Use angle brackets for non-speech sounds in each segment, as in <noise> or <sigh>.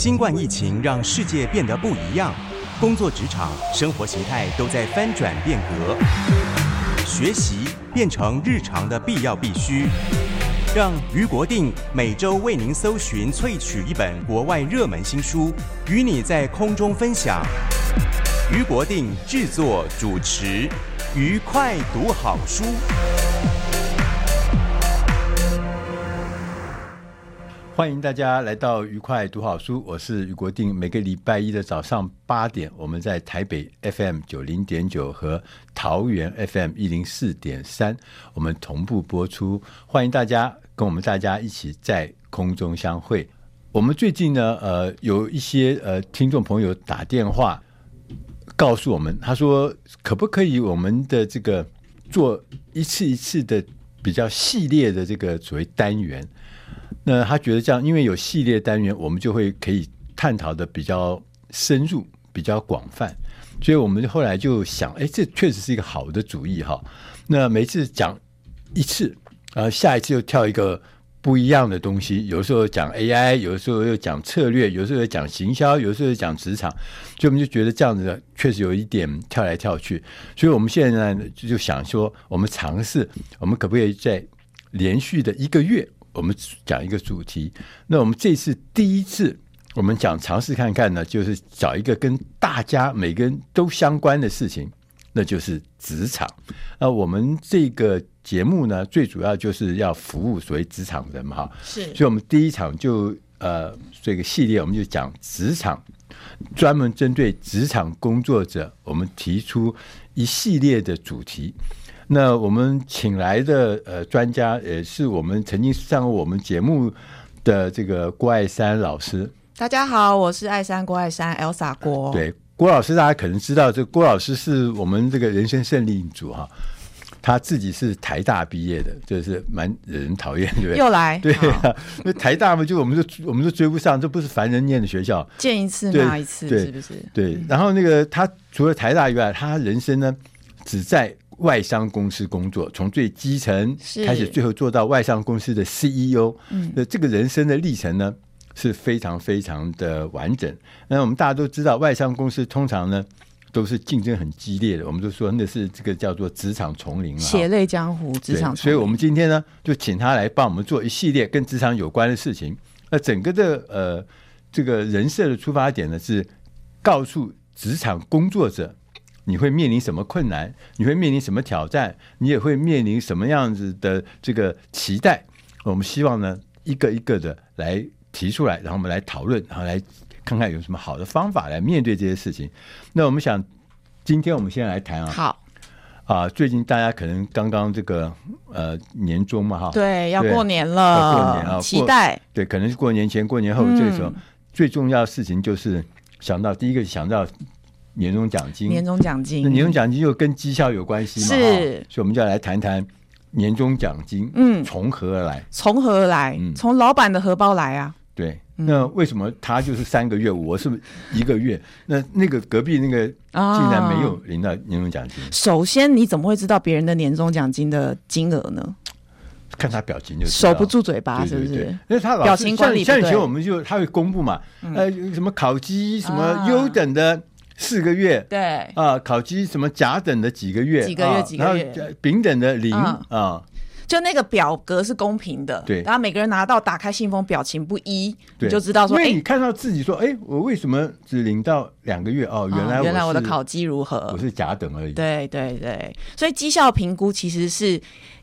新冠疫情让世界变得不一样，工作职场、生活形态都在翻转变革，学习变成日常的必要必须。让于国定每周为您搜寻萃取一本国外热门新书，与你在空中分享。于国定制作主持，愉快读好书。欢迎大家来到愉快读好书，我是俞国定。每个礼拜一的早上八点，我们在台北 FM 九零点九和桃园 FM 一零四点三，我们同步播出。欢迎大家。跟我们大家一起在空中相会。我们最近呢，呃，有一些呃听众朋友打电话告诉我们，他说可不可以我们的这个做一次一次的比较系列的这个所谓单元？那他觉得这样，因为有系列单元，我们就会可以探讨的比较深入、比较广泛。所以我们后来就想，哎，这确实是一个好的主意哈。那每次讲一次。然后下一次又跳一个不一样的东西，有时候讲 AI，有时候又讲策略，有时候又讲行销，有时候又讲职场，所以我们就觉得这样子确实有一点跳来跳去。所以我们现在呢就想说，我们尝试，我们可不可以在连续的一个月，我们讲一个主题？那我们这次第一次，我们讲尝试看看呢，就是找一个跟大家每个人都相关的事情，那就是职场。那我们这个。节目呢，最主要就是要服务所谓职场人嘛，哈，是，所以我们第一场就呃这个系列，我们就讲职场，专门针对职场工作者，我们提出一系列的主题。那我们请来的呃专家，也是我们曾经上过我们节目的这个郭爱山老师。大家好，我是爱山郭爱山 Elsa 郭。对，郭老师大家可能知道，这郭老师是我们这个人生胜利组哈。他自己是台大毕业的，就是蛮惹人讨厌，对不对？又来，对啊，那台大嘛，就我们就我们都追不上，这不是凡人念的学校，见一次骂一次，是不是？对。然后那个他除了台大以外，他人生呢只在外商公司工作，从最基层开始，最后做到外商公司的 CEO。嗯，那这个人生的历程呢是非常非常的完整。那我们大家都知道，外商公司通常呢。都是竞争很激烈的，我们都说那是这个叫做职场丛林啊，血泪江湖，职场丛林。所以，我们今天呢，就请他来帮我们做一系列跟职场有关的事情。那整个的呃，这个人设的出发点呢，是告诉职场工作者，你会面临什么困难，你会面临什么挑战，你也会面临什么样子的这个期待。我们希望呢，一个一个的来提出来，然后我们来讨论，然后来。看看有什么好的方法来面对这些事情。那我们想，今天我们先来谈啊。好啊，最近大家可能刚刚这个呃年终嘛哈，对，要过年了，要过年啊，期待。对，可能是过年前、过年后这个时候，嗯、最重要的事情就是想到第一个想到年终奖金，年终奖金，那年终奖金又跟绩效有关系嘛，是，所以我们就要来谈谈年终奖金，嗯，从何而来？从何而来？嗯，从老板的荷包来啊。对，那为什么他就是三个月，我是一个月？那那个隔壁那个竟然没有领到年终奖金？首先，你怎么会知道别人的年终奖金的金额呢？看他表情就守不住嘴巴，是不是？因为他老表情管理，像以前我们就他会公布嘛，呃，什么烤鸡什么优等的四个月，对啊，考绩什么甲等的几个月，几个月几个月，丙等的零啊。就那个表格是公平的，对，然后每个人拿到打开信封，表情不一，你就知道说，因为你看到自己说，哎，我为什么只领到两个月？哦，原来原来我的考绩如何？我是甲等而已。对对对，所以绩效评估其实是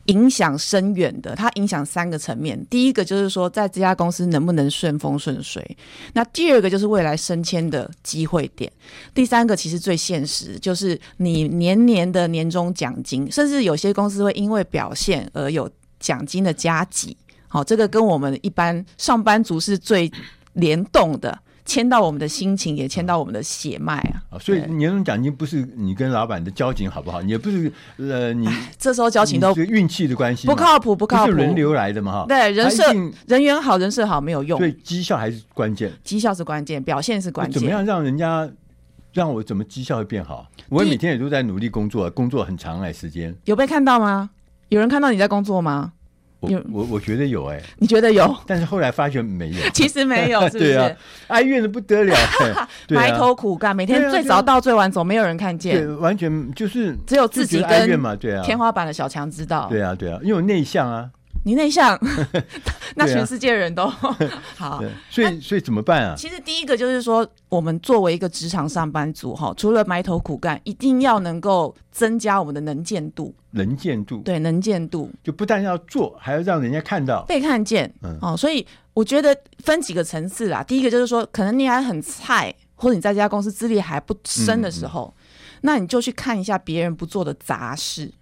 影响深远的，它影响三个层面。第一个就是说，在这家公司能不能顺风顺水。那第二个就是未来升迁的机会点。第三个其实最现实，就是你年年的年终奖金，甚至有些公司会因为表现而有奖金的加急。好，这个跟我们一般上班族是最联动的。牵到我们的心情，也牵到我们的血脉啊！啊，所以年终奖金不是你跟老板的交情好不好？也不是呃，你 <laughs> 这时候交情都是运气的关系，不靠谱，不靠谱，是轮流来的嘛？哈，对，人设人缘好，人设好没有用，对，绩效还是关键，绩效是关键，表现是关键。怎么样让人家让我怎么绩效会变好？我每天也都在努力工作，工作很长哎，时间有被看到吗？有人看到你在工作吗？我我我觉得有哎、欸，你觉得有？但是后来发觉没有，<laughs> 其实没有，<laughs> 是不是？对啊，哀怨的不得了，<laughs> 埋头苦干，每天最早到最晚走，没有人看见，对，完全就是只有自己跟嘛，对啊，天花板的小强知道，对啊，对啊，因为我内向啊。你内向，<laughs> 那全世界人都、<laughs> 啊、好。所以，所以怎么办啊？其实第一个就是说，我们作为一个职场上班族，哈，除了埋头苦干，一定要能够增加我们的能见度。能见度，对，能见度就不但要做，还要让人家看到，被看见。嗯，哦，所以我觉得分几个层次啦。第一个就是说，可能你还很菜，或者你在这家公司资历还不深的时候，嗯嗯，那你就去看一下别人不做的杂事。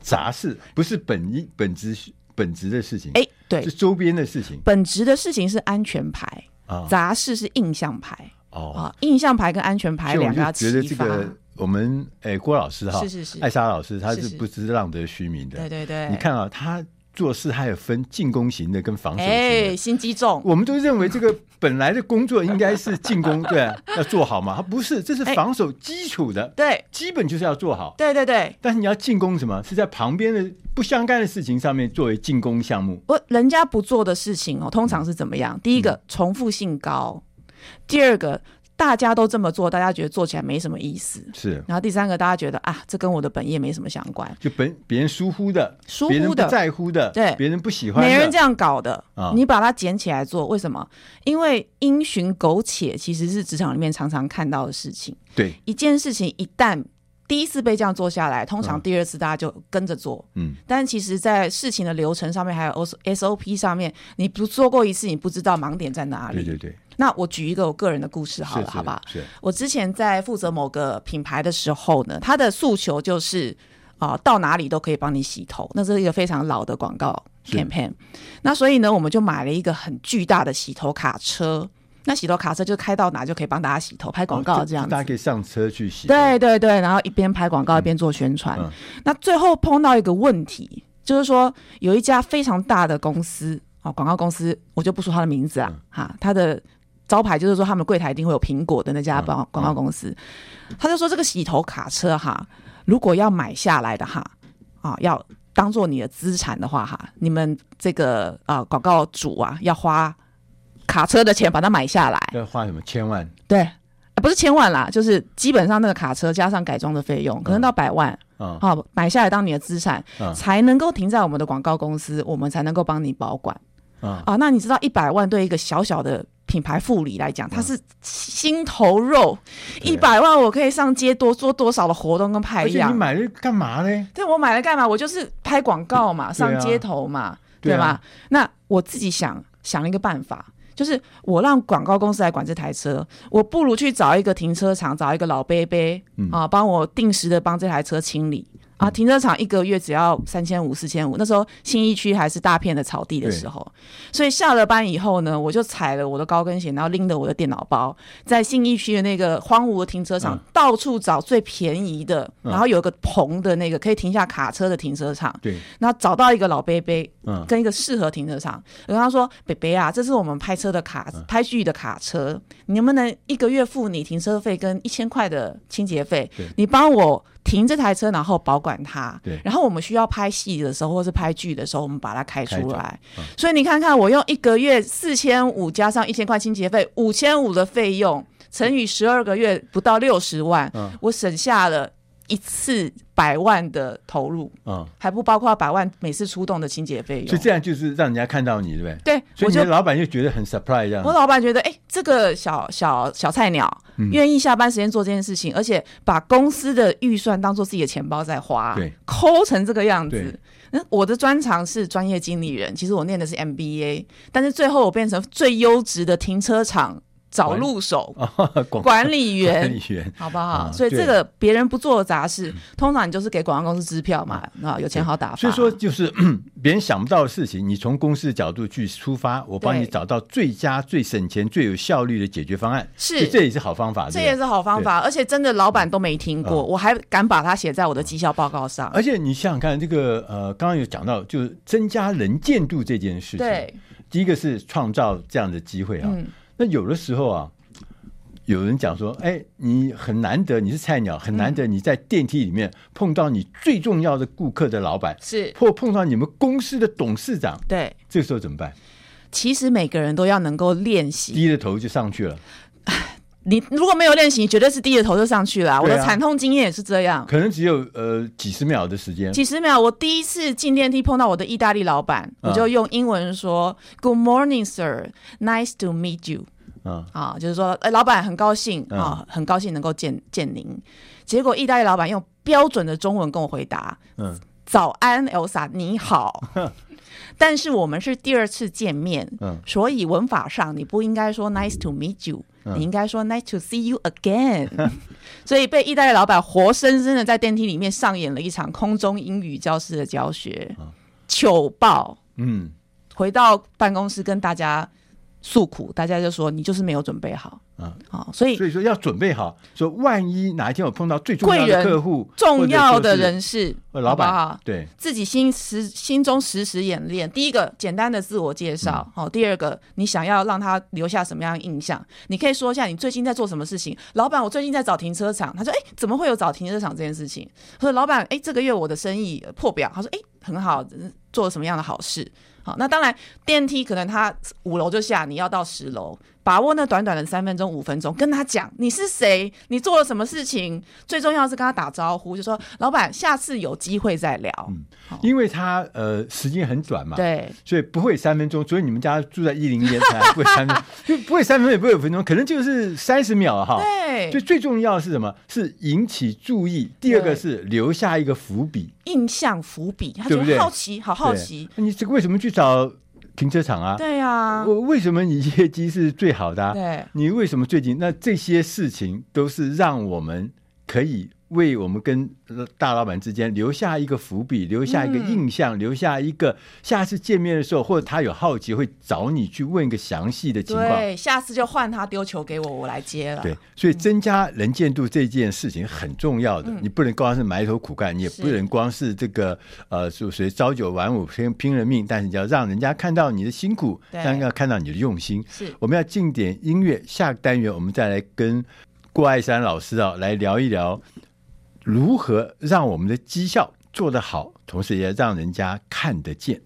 杂事不是本一本职。本职的事情，哎，对，是周边的事情。本职的事情是安全牌啊，杂事是印象牌哦。啊，印象牌跟安全牌两个要觉得这个我们哎，郭老师哈，是是是，艾莎老师，他是不知浪得虚名的。对对对，你看啊，他。做事还有分进攻型的跟防守型的，哎，心机重。我们都认为这个本来的工作应该是进攻，<laughs> 对，要做好嘛。他不是，这是防守基础的，对，基本就是要做好。对对对。但是你要进攻什么？是在旁边的不相干的事情上面作为进攻项目。我人家不做的事情哦，通常是怎么样？第一个重复性高，第二个。大家都这么做，大家觉得做起来没什么意思。是，然后第三个，大家觉得啊，这跟我的本业没什么相关，就本别人疏忽的、疏忽的、在乎的，对，别人不喜欢的，没人这样搞的啊。你把它捡起来做，为什么？因为因循苟且其实是职场里面常常看到的事情。对，一件事情一旦第一次被这样做下来，通常第二次大家就跟着做。嗯，但其实，在事情的流程上面，还有 SOP 上面，你不做过一次，你不知道盲点在哪里。对对对。那我举一个我个人的故事好了，好不好？是。我之前在负责某个品牌的时候呢，他的诉求就是啊、呃，到哪里都可以帮你洗头，那是一个非常老的广告 campaign。那所以呢，我们就买了一个很巨大的洗头卡车。那洗头卡车就开到哪就可以帮大家洗头，拍广告这样子。哦、大家可以上车去洗。对对对，然后一边拍广告一边做宣传、嗯嗯。那最后碰到一个问题，就是说有一家非常大的公司啊，广告公司，我就不说他的名字啊，嗯、哈，他的。招牌就是说，他们柜台一定会有苹果的那家广广告公司，他就说这个洗头卡车哈，如果要买下来的哈，啊，要当做你的资产的话哈，你们这个啊广告主啊要花卡车的钱把它买下来，要花什么？千万？对，啊，不是千万啦，就是基本上那个卡车加上改装的费用，可能到百万，嗯，好，啊，买下来当你的资产，嗯，才能够停在我们的广告公司，我们才能够帮你保管，嗯，啊，那你知道一百万对一个小小的。品牌副理来讲，他是心头肉，一、嗯、百万我可以上街多做多少的活动跟派样。你买了干嘛呢？对，我买了干嘛？我就是拍广告嘛，上街头嘛，对吧、啊？那我自己想想了一个办法，就是我让广告公司来管这台车，我不如去找一个停车场，找一个老伯伯、嗯、啊，帮我定时的帮这台车清理。啊，停车场一个月只要三千五、四千五。那时候新义区还是大片的草地的时候，所以下了班以后呢，我就踩了我的高跟鞋，然后拎着我的电脑包，在新义区的那个荒芜的停车场、嗯、到处找最便宜的，然后有一个棚的那个可以停下卡车的停车场。对、嗯，然后找到一个老伯伯，跟一个适合停车场。我跟他说：“伯伯啊，这是我们拍车的卡，拍剧的卡车，你能不能一个月付你停车费跟一千块的清洁费？你帮我。”停这台车，然后保管它。对。然后我们需要拍戏的时候，或是拍剧的时候，我们把它开出来。嗯、所以你看看，我用一个月四千五加上一千块清洁费，五千五的费用乘以十二个月，不到六十万、嗯，我省下了一次百万的投入，嗯，还不包括百万每次出动的清洁费用。所以这样就是让人家看到你，对不对？对，所以你的老板就觉得很 surprise 这样。我老板觉得，哎，这个小小小菜鸟愿意下班时间做这件事情，嗯、而且把公司的预算当做自己的钱包在花，对，抠成这个样子。那我的专长是专业经理人，其实我念的是 MBA，但是最后我变成最优质的停车场。找路手，<laughs> 管理员，管理员，好不好？所以这个别人不做的杂事，通常你就是给广告公司支票嘛，啊，有钱好打发。所以说，就是 <clears throat> 别人想不到的事情，你从公司的角度去出发，我帮你找到最佳、最省钱、最有效率的解决方案。是，这也是好方法。这也是好方法，而且真的老板都没听过，我还敢把它写在我的绩效报告上。而且你想想看，这个呃，刚刚有讲到，就是增加能见度这件事情。对，第一个是创造这样的机会啊。那有的时候啊，有人讲说：“哎，你很难得，你是菜鸟，很难得你在电梯里面碰到你最重要的顾客的老板，是或碰到你们公司的董事长。”对，这个时候怎么办？其实每个人都要能够练习，低着头就上去了。你如果没有练习，绝对是低着头就上去了。我的惨痛经验也是这样，可能只有呃几十秒的时间。几十秒，我第一次进电梯碰到我的意大利老板，我就用英文说：“Good morning, sir. Nice to meet you.” 嗯，啊，就是说，哎，老板很高兴啊，很高兴能够见见您。结果意大利老板用标准的中文跟我回答：“嗯，早安，Elsa，你好。<laughs> ”但是我们是第二次见面，嗯，所以文法上你不应该说 “nice to meet you”，你应该说 “nice to see you again”。<laughs> 所以被意大利老板活生生的在电梯里面上演了一场空中英语教室的教学，糗爆。嗯，回到办公室跟大家。诉苦，大家就说你就是没有准备好，嗯，好，所以所以说要准备好，说万一哪一天我碰到最重要的客户、重要的人士、老板，好，对，自己心实心中实时演练。第一个简单的自我介绍，好，第二个你想要让他留下什么样的印象？你可以说一下你最近在做什么事情。老板，我最近在找停车场。他说，哎，怎么会有找停车场这件事情？他说，老板，哎，这个月我的生意破表。他说，哎，很好，做了什么样的好事？好，那当然电梯可能它五楼就下，你要到十楼，把握那短短的三分钟、五分钟，跟他讲你是谁，你做了什么事情，最重要是跟他打招呼，就说老板，下次有机会再聊。嗯，因为他呃时间很短嘛，对，所以不会三分钟。所以你们家住在一零年，才不会三分钟，就 <laughs> 不会三分钟，也不会五分钟，可能就是三十秒哈。对，所以最重要是什么？是引起注意。第二个是留下一个伏笔，印象伏笔，他就好奇，好好奇。你这个为什么去找停车场啊？对呀，我为什么你业绩是最好的？对，你为什么最近？那这些事情都是让我们可以。为我们跟大老板之间留下一个伏笔，留下一个印象，嗯、留下一个下次见面的时候，或者他有好奇会找你去问一个详细的情况。对，下次就换他丢球给我，我来接了。对，所以增加能见度这件事情很重要的，嗯、你不能光是埋头苦干，你也不能光是这个是呃，就谁朝九晚五拼拼了命，但是你要让人家看到你的辛苦，让人家看到你的用心。是，我们要进点音乐，下个单元我们再来跟郭爱山老师啊来聊一聊。如何让我们的绩效做得好，同时也让人家看得见？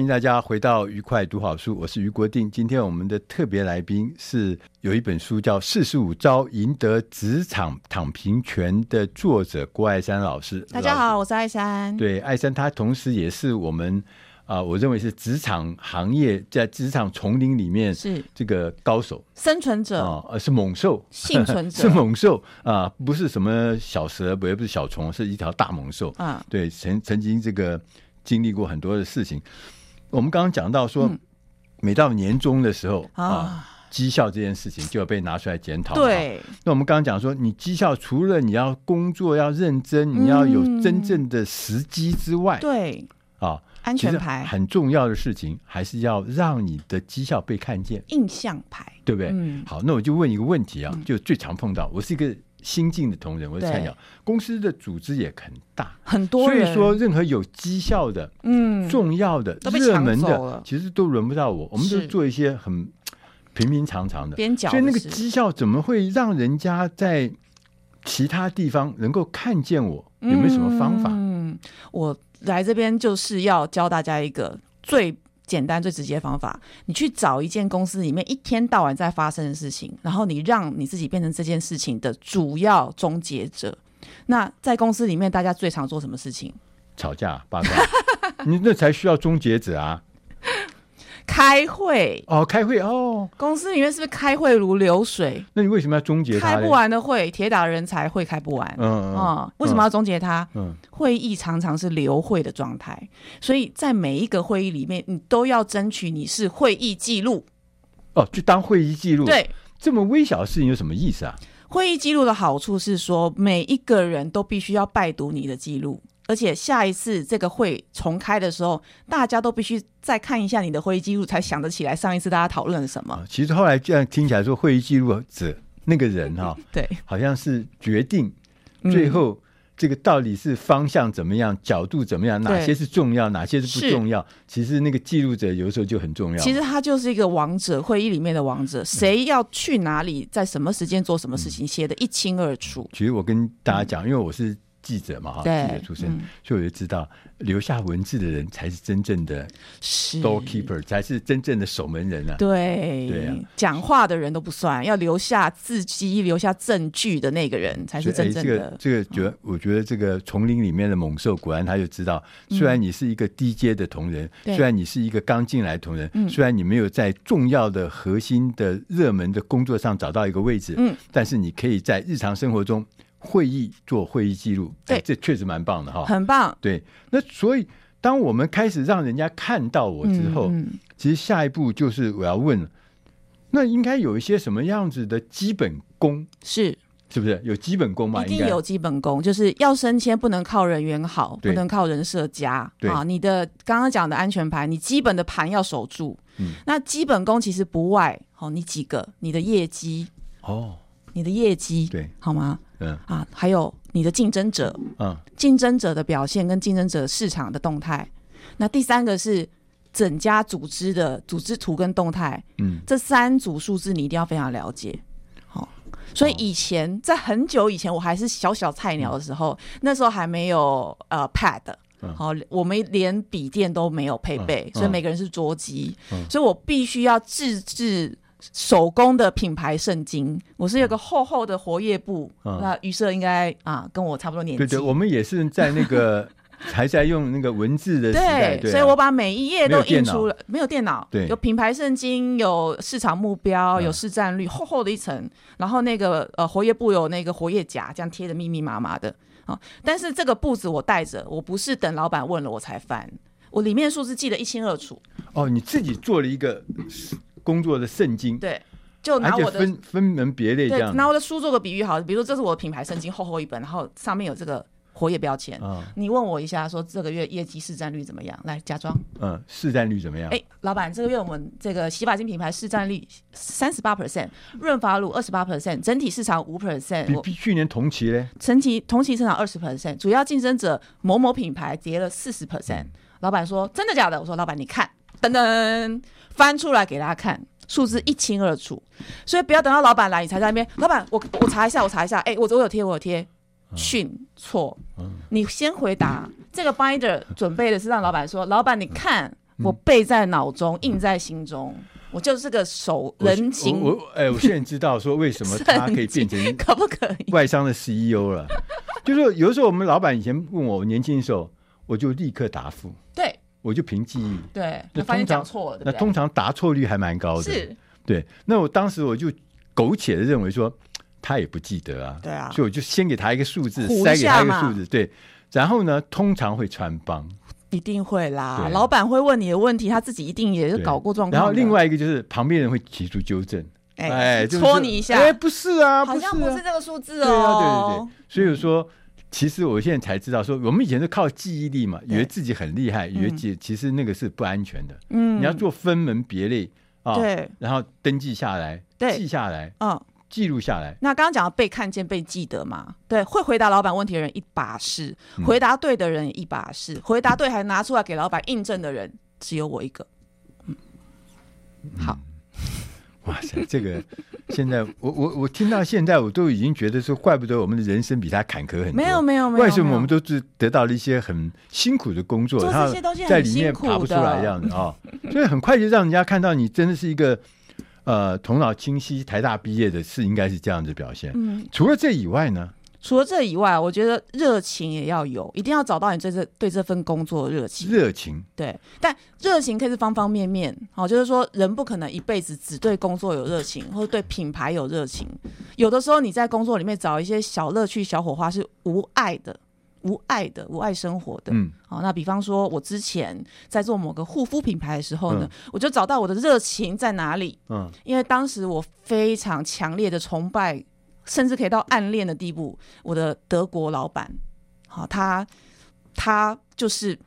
迎大家回到愉快读好书，我是于国定。今天我们的特别来宾是有一本书叫《四十五招赢得职场躺平权》的作者郭爱山老师。大家好，我是爱山。对，爱山他同时也是我们啊、呃，我认为是职场行业在职场丛林里面是这个高手、生存者啊，呃、是猛兽、幸存者，<laughs> 是猛兽啊、呃，不是什么小蛇，也不是小虫，是一条大猛兽啊。对，曾曾经这个。经历过很多的事情，我们刚刚讲到说，嗯、每到年终的时候啊，啊，绩效这件事情就要被拿出来检讨。对，那我们刚刚讲说，你绩效除了你要工作要认真，嗯、你要有真正的时机之外，对。啊，安全牌。很重要的事情，还是要让你的绩效被看见，印象牌，对不对？嗯、好，那我就问一个问题啊，就最常碰到，我是一个。新进的同仁，或者菜鸟，公司的组织也很大，很多人，所以说任何有绩效的、嗯，重要的、热门的，其实都轮不到我。我们都做一些很平平常常的，的所以那个绩效怎么会让人家在其他地方能够看见我？有没有什么方法？嗯，我来这边就是要教大家一个最。简单最直接的方法，你去找一件公司里面一天到晚在发生的事情，然后你让你自己变成这件事情的主要终结者。那在公司里面，大家最常做什么事情？吵架、八卦，<laughs> 你那才需要终结者啊。开会哦，开会哦，公司里面是不是开会如流水？那你为什么要终结它？开不完的会，铁打人才会开不完。嗯嗯，嗯，为什么要终结它？嗯，会议常常是流会的状态，所以在每一个会议里面，你都要争取你是会议记录。哦，就当会议记录。对，这么微小的事情有什么意思啊？会议记录的好处是说，每一个人都必须要拜读你的记录。而且下一次这个会重开的时候，大家都必须再看一下你的会议记录，才想得起来上一次大家讨论了什么。其实后来这样听起来说，会议记录者那个人哈，对，好像是决定最后这个到底是方向怎么样，角度怎么样，哪些是重要，哪些是不重要。其实那个记录者有时候就很重要。其实他就是一个王者，会议里面的王者，谁要去哪里，在什么时间做什么事情，写的一清二楚。其实我跟大家讲，因为我是。记者嘛，哈，记者出身，嗯，所以我就知道留下文字的人才是真正的 storekeeper，才是真正的守门人啊。对，对啊，讲话的人都不算，要留下字迹、留下证据的那个人才是真正的。欸、这个，这个觉得，我觉得这个丛林里面的猛兽，果然他就知道，虽然你是一个低阶的同仁，嗯，虽然你是一个刚进来的同仁，虽然你没有在重要的、核心的、热门的工作上找到一个位置，嗯，但是你可以在日常生活中。会议做会议记录，对，这确实蛮棒的哈，很棒。对，那所以当我们开始让人家看到我之后，嗯嗯、其实下一步就是我要问，那应该有一些什么样子的基本功？是。是不是？有基本功嘛？一定有基本功，就是要升迁不能靠人缘好，不能靠人设佳啊。你的刚刚讲的安全牌，你基本的盘要守住。嗯，那基本功其实不外哦，你几个，你的业绩。哦，你的业绩对，好吗？嗯。啊，还有你的竞争者，嗯，竞争者的表现跟竞争者市场的动态。那第三个是整家组织的组织图跟动态，嗯，这三组数字你一定要非常了解。好，所以以前、哦、在很久以前，我还是小小菜鸟的时候，嗯、那时候还没有呃 Pad，好，我们连笔电都没有配备，嗯、所以每个人是桌机，嗯、所以我必须要自制。手工的品牌圣经，我是有个厚厚的活页簿。嗯、那于社应该啊，跟我差不多年纪。对对，我们也是在那个 <laughs> 还在用那个文字的时代。对，所以我把每一页都印出了，没有电脑，对，有品牌圣经，有市场目标，有市占率，厚厚的一层。然后那个呃活页簿有那个活页夹，这样贴的密密麻麻的啊。但是这个簿子我带着，我不是等老板问了我才翻，我里面数字记得一清二楚。哦，你自己做了一个。工作的圣经，对，就拿我的分分门别类这样，拿我的书做个比喻好，比如说这是我的品牌圣经，厚厚一本，然后上面有这个活页标签。嗯，你问我一下，说这个月业绩市占率怎么样？来，假装，嗯，市占率怎么样？哎，老板，这个月我们这个洗发精品牌市占率三十八 percent，润发乳二十八 percent，整体市场五 percent，比去年同期嘞？同期同期市场二十 percent，主要竞争者某某品牌跌了四十 percent。老板说真的假的？我说老板你看，噔噔。翻出来给大家看，数字一清二楚，所以不要等到老板来你才在那边。老板，我我查一下，我查一下，哎、欸，我我有贴，我有贴，训错，你先回答。这个 binder 准备的是让老板说，老板你看，我背在脑中，印在心中。我就是个手人情。我哎、欸，我现在知道说为什么 <laughs> 他可以变成可不可以外商的 CEO 了？就是有的时候我们老板以前问我，我年轻的时候，我就立刻答复。对，我就凭记忆。对，那通常错了，那通常答错率还蛮高的。是。对，那我当时我就苟且的认为说他也不记得啊。对啊。所以我就先给他一个数字，塞给他一个数字。对。然后呢，通常会穿帮。一定会啦，老板会问你的问题，他自己一定也是搞过状况。然后另外一个就是旁边人会提出纠正，哎，戳你一下，哎，不是啊，好像不是这个数字哦。对啊，对对对。所以说，其实我现在才知道，说我们以前是靠记忆力嘛，以为自己很厉害，以为记，其实那个是不安全的。嗯，你要做分门别类啊，对，然后登记下来，对记下来，嗯。记录下来。那刚刚讲到被看见、被记得嘛？对，会回答老板问题的人一把是，回答对的人一把是，嗯、回答对还拿出来给老板印证的人只有我一个。嗯，好。哇塞，这个现在我我我听到现在我都已经觉得说，怪不得我们的人生比他坎坷很多。没有没有没有。为什么我们都是得到了一些很辛苦的工作，然后在里面爬不出来这样子啊、哦？所以很快就让人家看到你真的是一个。呃，头脑清晰，台大毕业的是应该是这样子表现。嗯，除了这以外呢？除了这以外，我觉得热情也要有，一定要找到你对这对这份工作的热情。热情，对，但热情可以是方方面面。好，就是说人不可能一辈子只对工作有热情，或者对品牌有热情。有的时候你在工作里面找一些小乐趣、小火花是无爱的。无爱的，无爱生活的，嗯，好，那比方说，我之前在做某个护肤品牌的时候呢，嗯、我就找到我的热情在哪里，嗯，因为当时我非常强烈的崇拜，甚至可以到暗恋的地步，我的德国老板，好，他他就是，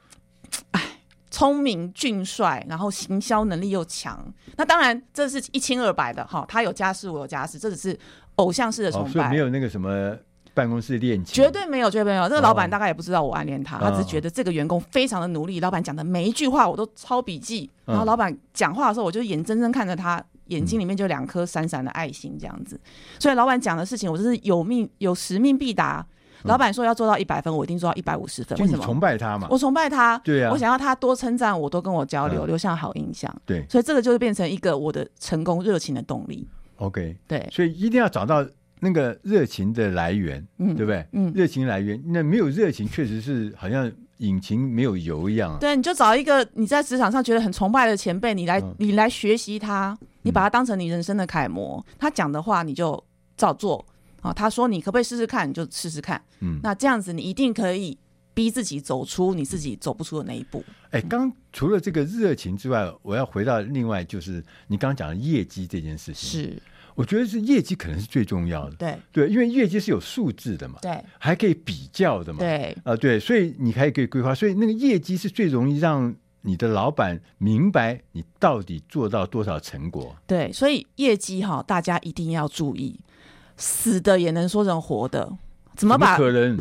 哎，聪明俊帅，然后行销能力又强，那当然这是一清二白的，哈，他有家室，我有家室，这只是偶像式的崇拜，哦、所以没有那个什么。办公室恋情绝对没有，绝对没有。这个老板大概也不知道我暗恋他，哦、他只是觉得这个员工非常的努力。哦、老板讲的每一句话我都抄笔记，嗯、然后老板讲话的时候，我就眼睁睁看着他眼睛里面就两颗闪闪的爱心这样子。嗯、所以老板讲的事情，我就是有命有使命必达。嗯、老板说要做到一百分，我一定做到一百五十分。为什么？崇拜他嘛。我崇拜他，对啊。我想要他多称赞我，多跟我交流，嗯、留下好印象。对，所以这个就是变成一个我的成功热情的动力。OK，对，所以一定要找到。那个热情的来源，嗯，对不对？嗯，热情来源，那没有热情，确实是好像引擎没有油一样啊。对，你就找一个你在职场上觉得很崇拜的前辈，你来，你来学习他，你把他当成你人生的楷模，他讲的话你就照做啊。他说你可不可以试试看，你就试试看。嗯，那这样子你一定可以逼自己走出你自己走不出的那一步。哎，刚除了这个热情之外，我要回到另外就是你刚刚讲的业绩这件事情是。我觉得是业绩可能是最重要的，对对，因为业绩是有数字的嘛，对，还可以比较的嘛，对啊、呃，对，所以你还可以规划，所以那个业绩是最容易让你的老板明白你到底做到多少成果。对，所以业绩哈，大家一定要注意，死的也能说成活的，怎么把？么可能？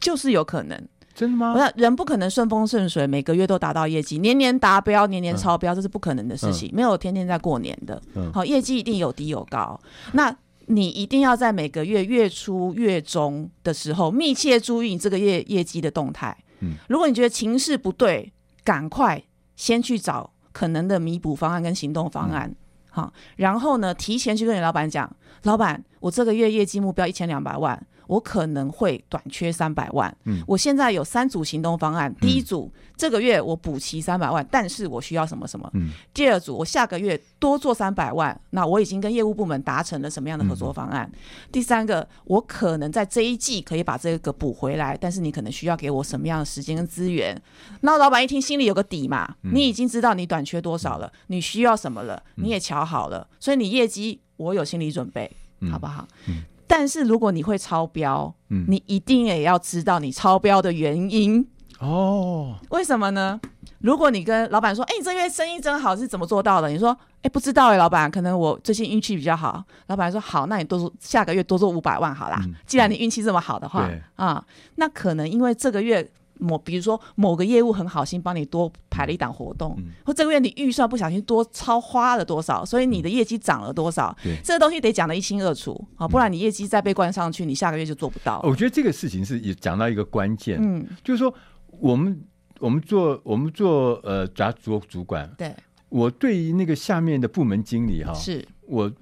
就是有可能。真的吗？那人不可能顺风顺水，每个月都达到业绩，年年达标，年年超标，嗯、这是不可能的事情。嗯、没有天天在过年的，嗯、好，业绩一定有低有高。那你一定要在每个月月初、月中的时候密切注意你这个业业绩的动态。嗯，如果你觉得情势不对，赶快先去找可能的弥补方案跟行动方案。嗯、好，然后呢，提前去跟你老板讲，老板，我这个月业绩目标一千两百万。我可能会短缺三百万，嗯，我现在有三组行动方案，第一组、嗯、这个月我补齐三百万，但是我需要什么什么，嗯，第二组我下个月多做三百万，那我已经跟业务部门达成了什么样的合作方案？嗯、第三个，我可能在这一季可以把这个补回来，但是你可能需要给我什么样的时间跟资源？那老板一听心里有个底嘛，嗯、你已经知道你短缺多少了，你需要什么了，你也瞧好了，所以你业绩我有心理准备，好不好？嗯嗯但是如果你会超标，嗯，你一定也要知道你超标的原因哦。为什么呢？如果你跟老板说：“哎、欸，你这月生意真好，是怎么做到的？”你说：“哎、欸，不知道哎、欸，老板，可能我最近运气比较好。”老板说：“好，那你多做下个月多做五百万好啦。嗯、既然你运气这么好的话，对啊，那可能因为这个月。”某比如说某个业务很好心帮你多排了一档活动，嗯、或这个月你预算不小心多超花了多少，所以你的业绩涨了多少，嗯、这个东西得讲得一清二楚啊，不然你业绩再被关上去，你下个月就做不到。我觉得这个事情是也讲到一个关键，嗯，就是说我们我们做我们做呃，主做主管，对，我对于那个下面的部门经理哈，是。我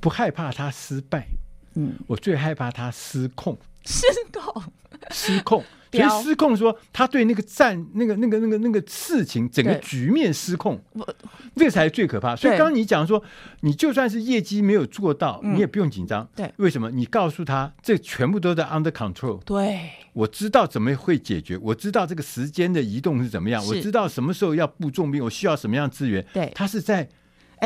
不害怕他失败，嗯，我最害怕他失控，失控，失控。<laughs> 所以失控说，他对那个战、那个、那个、那个、那个事情，整个局面失控，这才是最可怕。所以刚刚你讲说，你就算是业绩没有做到，你也不用紧张。对，为什么？你告诉他，这全部都在 under control。对，我知道怎么会解决，我知道这个时间的移动是怎么样，我知道什么时候要布重兵，我需要什么样资源。对，他是在。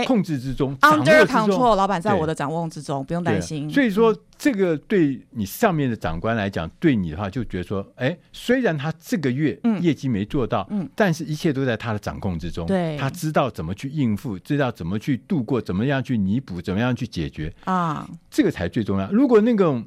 控制之中，under control，老板在我的掌握之中，不用担心。所以说，这个对你上面的长官来讲，对你的话就觉得说，哎，虽然他这个月业绩没做到，嗯，但是一切都在他的掌控之中。对，他知道怎么去应付，知道怎么去度过，怎么样去弥补，怎么样去解决啊，这个才最重要。如果那种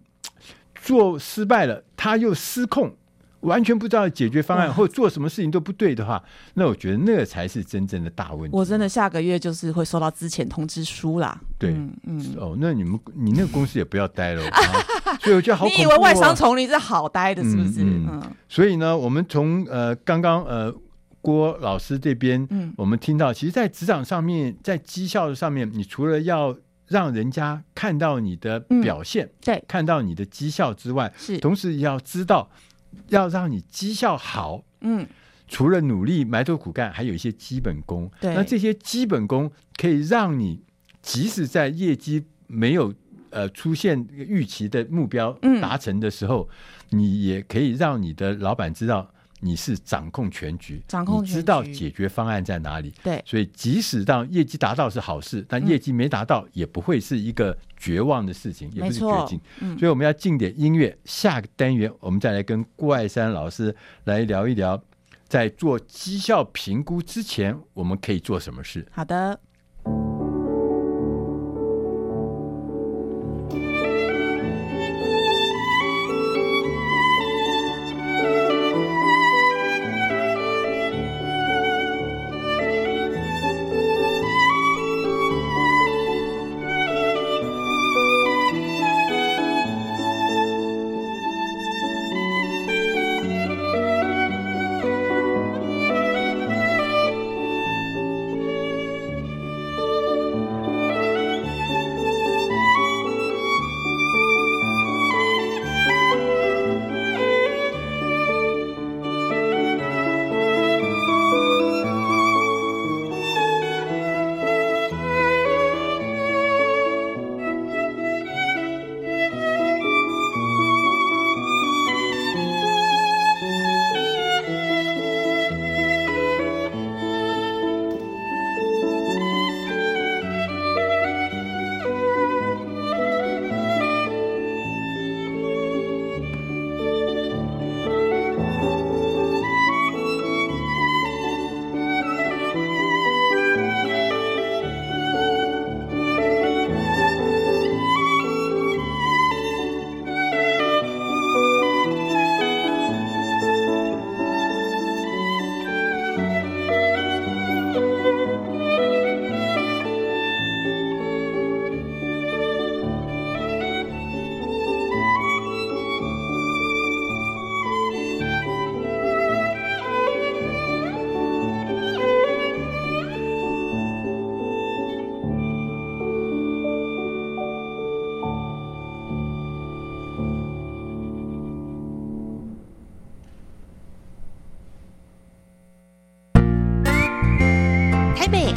做失败了，他又失控。完全不知道解决方案，或做什么事情都不对的话，那我觉得那个才是真正的大问题。我真的下个月就是会收到资遣通知书啦。对，嗯，嗯哦，那你们你那个公司也不要待了。<laughs> 所以我觉得好。你以为外商丛林是好待的，是不是？嗯。嗯，所以呢，我们从呃刚刚呃郭老师这边，嗯，我们听到，其实，在职场上面，在绩效上面，你除了要让人家看到你的表现，嗯，对，看到你的绩效之外，是，同时也要知道。要让你绩效好，嗯，除了努力埋头苦干，还有一些基本功。对，那这些基本功可以让你，即使在业绩没有呃出现预期的目标达成的时候，嗯，你也可以让你的老板知道。你是掌控全局，掌控全局，你知道解决方案在哪里。对，所以即使当业绩达到是好事，但业绩没达到也不会是一个绝望的事情，嗯、也不是绝境。嗯、所以我们要进点音乐，下个单元我们再来跟郭爱山老师来聊一聊，在做绩效评估之前，我们可以做什么事。好的。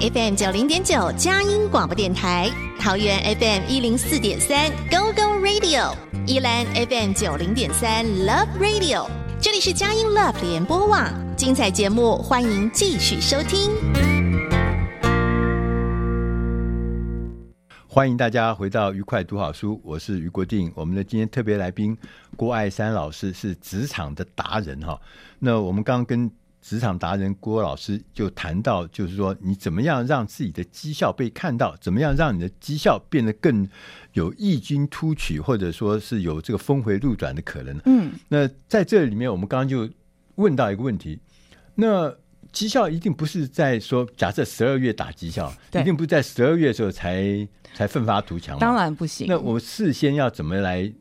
FM 九零点九佳音广播电台，桃园 FM 一零四点三 Go Go Radio，宜兰 FM 九零点三 Love Radio，这里是佳音 Love 联播网，精彩节目欢迎继续收听。欢迎大家回到愉快读好书，我是于国定。我们的今天特别来宾郭爱珊老师是职场的达人哈。那我们刚刚跟职场达人郭老师就谈到，就是说你怎么样让自己的绩效被看到，怎么样让你的绩效变得更有异军突起，或者说是有这个峰回路转的可能。嗯，那在这里面，我们刚刚就问到一个问题：那绩效一定不是在说，假设十二月打绩效，一定不是在十二月的时候才才奋发图强吗？当然不行。那我事先要怎么来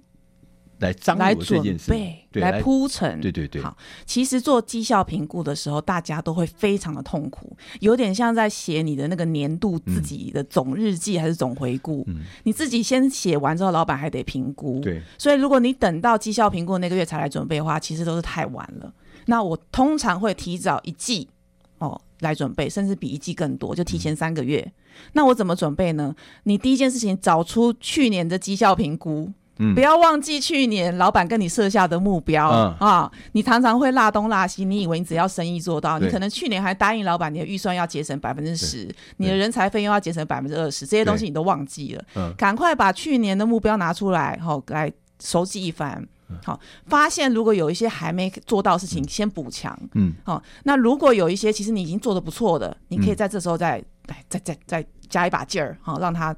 来张罗这件事，对，来铺陈，对对对。好，其实做绩效评估的时候，大家都会非常的痛苦，有点像在写你的那个年度自己的总日记还是总回顾。嗯，你自己先写完之后，老板还得评估。对，所以如果你等到绩效评估那个月才来准备的话，其实都是太晚了。那我通常会提早一季哦来准备，甚至比一季更多，就提前三个月。嗯，那我怎么准备呢？你第一件事情找出去年的绩效评估。不要忘记去年老板跟你设下的目标、嗯、啊！你常常会落东落西，你以为你只要生意做到，你可能去年还答应老板你的预算要节省百分之十，你的人才费用要节省百分之二十，这些东西你都忘记了。赶、嗯、快把去年的目标拿出来，好、哦、来熟记一番。好、哦，发现如果有一些还没做到的事情，先补强。嗯，好、哦，那如果有一些其实你已经做的不错的，你可以在这时候再来再再再加一把劲儿，好、哦，让它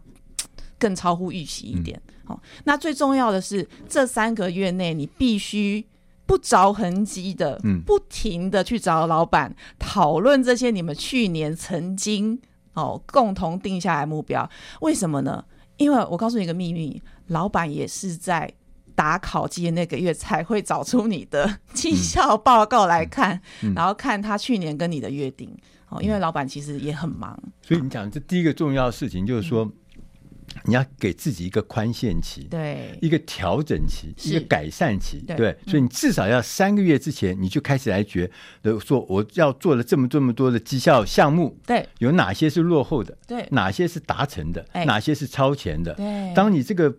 更超乎预期一点。嗯好，那最重要的是，这三个月内你必须不着痕迹的，嗯，不停的去找老板讨论这些你们去年曾经哦共同定下来目标。为什么呢？因为我告诉你一个秘密，老板也是在打考绩的那个月才会找出你的绩效报告来看，嗯，然后看他去年跟你的约定。哦，因为老板其实也很忙，所以你讲这第一个重要的事情就是说。嗯你要给自己一个宽限期，对，一个调整期，一个改善期，对，对，所以你至少要三个月之前，你就开始来觉得说，我要做了这么这么多的绩效项目，对，有哪些是落后的，对，哪些是达成的，哎，哪些是超前的，对。当你这个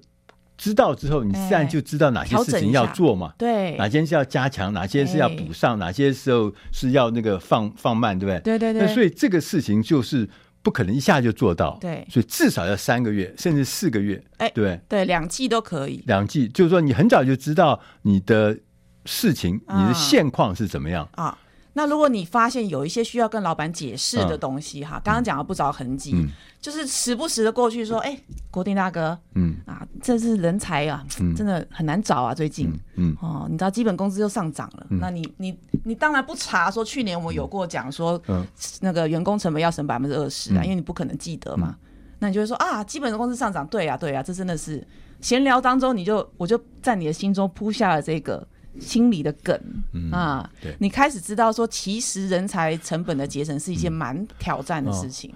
知道之后，你自然就知道哪些事情要做嘛，对，哪些是要加强，哪些是要补上，哪些时候是要那个放放慢，对不对？对对对。那所以这个事情就是。不可能一下就做到，对，所以至少要三个月，甚至四个月，哎，对。对，两季都可以。两季就是说，你很早就知道你的事情，嗯、你的现况是怎么样。啊？那如果你发现有一些需要跟老板解释的东西，哈、嗯，刚刚讲的不着痕迹。嗯。就是时不时的过去说，哎、欸，国定大哥，嗯。啊，这是人才啊，嗯、真的很难找啊，最近，嗯，嗯。哦，你知道基本工资又上涨了，嗯、那你你你当然不查说去年我们有过讲说，嗯，那个员工成本要省百分之二十啊，嗯、因为你不可能记得嘛，嗯、那你就会说啊，基本的工资上涨，对啊对啊，这真的是闲聊当中你就我就在你的心中铺下了这个心里的梗，嗯啊，对，你开始知道说，其实人才成本的节省是一件蛮挑战的事情。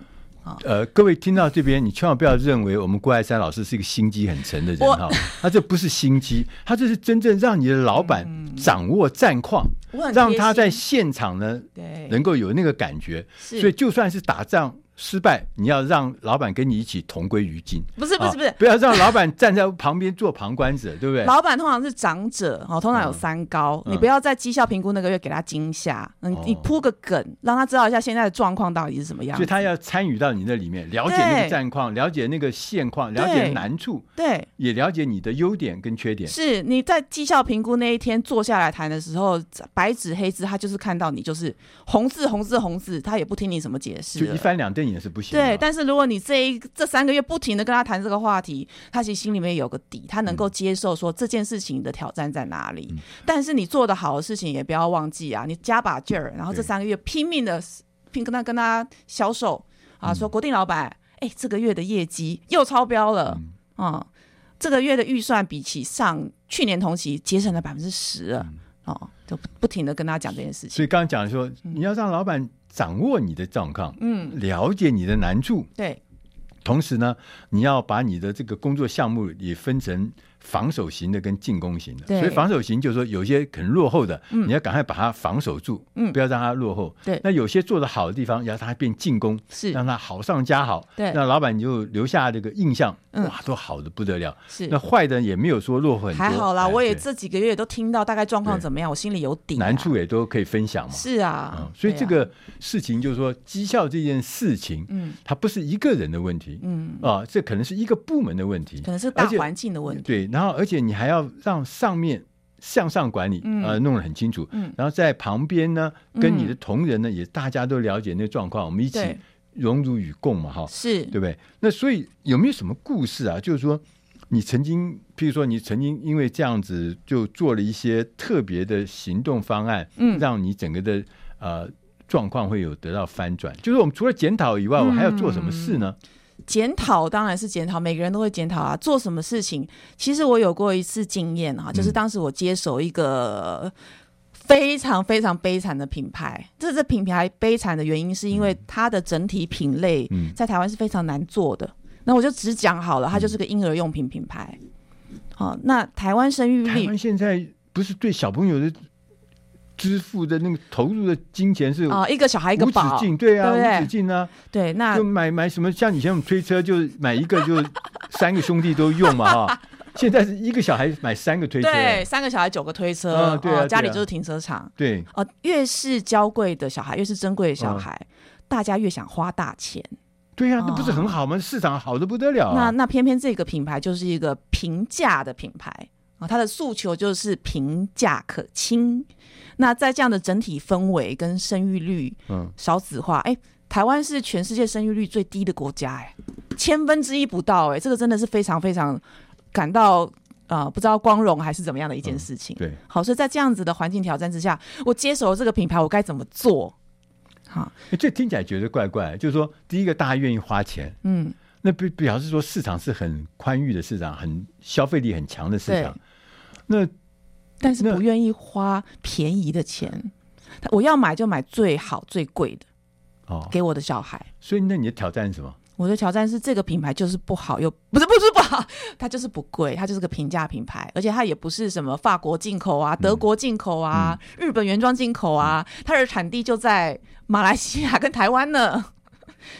呃，各位听到这边，你千万不要认为我们郭爱山老师是一个心机很沉的人哈，他这不是心机，他这是真正让你的老板掌握战况，让他在现场呢，能够有那个感觉，所以就算是打仗。失败，你要让老板跟你一起同归于尽。不是不是不是，不要让老板站在旁边做旁观者，对不对？老板通常是长者，哦，通常有三高，嗯、你不要在绩效评估那个月给他惊吓，嗯，你铺个梗，让他知道一下现在的状况到底是什么样。所以他要参与到你那里面，了解那个战况，了解那个现况，了解难处，对，也了解你的优点跟缺点。是你在绩效评估那一天坐下来谈的时候，白纸黑字，他就是看到你就是红字红字红字，他也不听你什么解释，就一翻两瞪眼是不行的。对，但是如果你这一这三个月不停的跟他谈这个话题，他其实心里面有个底，他能够接受说这件事情的挑战在哪里。嗯、但是你做的好的事情也不要忘记啊，你加把劲儿，然后这三个月拼命的拼跟他跟他销售啊，说国定老板，哎、欸，这个月的业绩又超标了，嗯，嗯，这个月的预算比起上去年同期节省了百分之十了，哦、嗯，就不停的跟他讲这件事情。所以刚刚讲说，你要让老板。掌握你的状况，嗯，了解你的难处，对。同时呢，你要把你的这个工作项目也分成。防守型的跟进攻型的，所以防守型就是说有些可能落后的，你要赶快把它防守住，不要让它落后。对，那有些做的好的地方，要让它变进攻，是让它好上加好。对，那老板你就留下这个印象，哇，都好的不得了。是，那坏的也没有说落后很多。还好啦，我也这几个月都听到大概状况怎么样，我心里有底。难处也都可以分享嘛。是啊，所以这个事情就是说绩效这件事情，嗯，它不是一个人的问题，嗯啊，这可能是一个部门的问题，可能是大环境的问题。对。然后，而且你还要让上面向上管理，嗯、呃，弄得很清楚。嗯、然后在旁边呢，跟你的同仁呢，嗯、也大家都了解那个状况，我们一起荣辱与共嘛，哈，是对不对？那所以有没有什么故事啊？就是说，你曾经，譬如说，你曾经因为这样子就做了一些特别的行动方案，嗯，让你整个的呃状况会有得到翻转。就是我们除了检讨以外，我还要做什么事呢？嗯检讨当然是检讨，每个人都会检讨啊。做什么事情，其实我有过一次经验啊，就是当时我接手一个非常非常悲惨的品牌。这这品牌悲惨的原因，是因为它的整体品类在台湾是非常难做的。那我就只讲好了，它就是个婴儿用品品牌。好，那台湾生育率，台湾现在不是对小朋友的。支付的那个投入的金钱是啊，一个小孩一个宝，无止境，对啊，无止境啊，对，那就买买什么，像以前我们推车，就买一个就三个兄弟都用嘛哈。<laughs> 现在是一个小孩买三个推车，对，三个小孩九个推车，啊对啊，家里就是停车场，对，哦，越是娇贵的小孩，越是珍贵的小孩，大家越想花大钱，对呀，那不是很好吗？市场好的不得了，那那偏偏这个品牌就是一个平价的品牌啊，它的诉求就是平价可亲。那在这样的整体氛围跟生育率，嗯，少子化，哎、欸，台湾是全世界生育率最低的国家、欸，哎，千分之一不到、欸，哎，这个真的是非常非常感到啊、呃，不知道光荣还是怎么样的一件事情。嗯、对，好，所以在这样子的环境挑战之下，我接手了这个品牌，我该怎么做？好，这听起来觉得怪怪，就是说，第一个大家愿意花钱，嗯，那表表示说市场是很宽裕的市场，很消费力很强的市场，那。但是不愿意花便宜的钱，我要买就买最好最贵的哦，给我的小孩。所以那你的挑战是什么？我的挑战是这个品牌就是不好，又 <laughs> 不是不是不好，它就是不贵，它就是个平价品牌，而且它也不是什么法国进口啊、德国进口啊、嗯、日本原装进口啊，它的产地就在马来西亚跟台湾呢。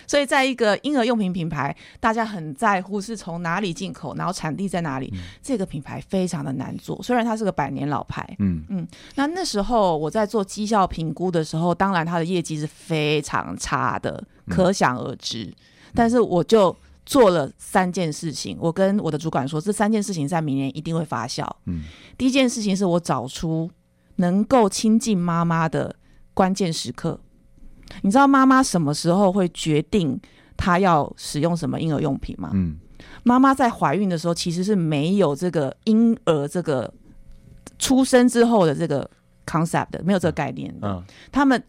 所以，在一个婴儿用品品牌，大家很在乎是从哪里进口，然后产地在哪里。嗯、这个品牌非常的难做，虽然它是个百年老牌。嗯嗯。那那时候我在做绩效评估的时候，当然它的业绩是非常差的，可想而知。嗯、但是我就做了三件事情，我跟我的主管说，这三件事情在明年一定会发酵。嗯。第一件事情是我找出能够亲近妈妈的关键时刻。你知道妈妈什么时候会决定她要使用什么婴儿用品吗？嗯，妈妈在怀孕的时候其实是没有这个婴儿这个出生之后的这个 concept 的，没有这个概念的。嗯，他们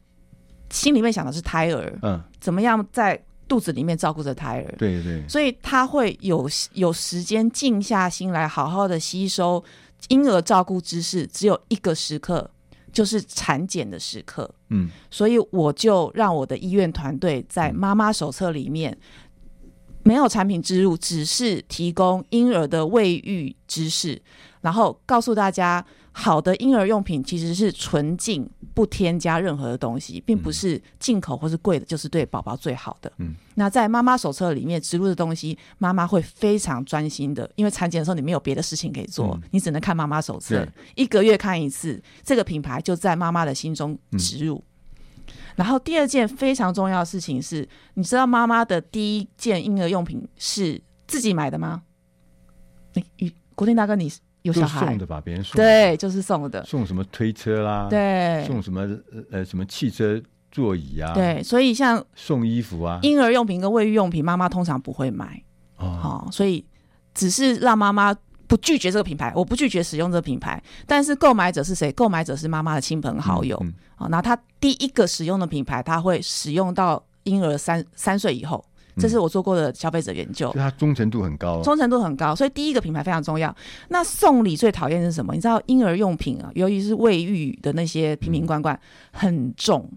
心里面想的是胎儿，嗯，怎么样在肚子里面照顾着胎儿？对对，所以他会有有时间静下心来好好的吸收婴儿照顾知识，只有一个时刻。就是产检的时刻，嗯，所以我就让我的医院团队在妈妈手册里面没有产品植入，只是提供婴儿的喂育知识，然后告诉大家。好的婴儿用品其实是纯净，不添加任何的东西，并不是进口或是贵的，就是对宝宝最好的。嗯，那在妈妈手册里面植入的东西，妈妈会非常专心的，因为产检的时候你没有别的事情可以做，嗯、你只能看妈妈手册，一个月看一次，这个品牌就在妈妈的心中植入。嗯、然后第二件非常重要的事情是，你知道妈妈的第一件婴儿用品是自己买的吗？哎、欸，国定大哥你。有小孩。送的吧，别人送对，就是送的，送什么推车啦，对，送什么呃什么汽车座椅啊，对，所以像送衣服啊，婴儿用品跟卫浴用品，妈妈通常不会买。哦，所以只是让妈妈不拒绝这个品牌，我不拒绝使用这个品牌，但是购买者是谁？购买者是妈妈的亲朋好友，嗯，好，那他第一个使用的品牌，他会使用到婴儿三三岁以后。这是我做过的消费者研究，它忠诚度很高，忠诚度很高，所以第一个品牌非常重要。那送礼最讨厌是什么？你知道婴儿用品啊，尤其是卫浴的那些瓶瓶罐罐很重，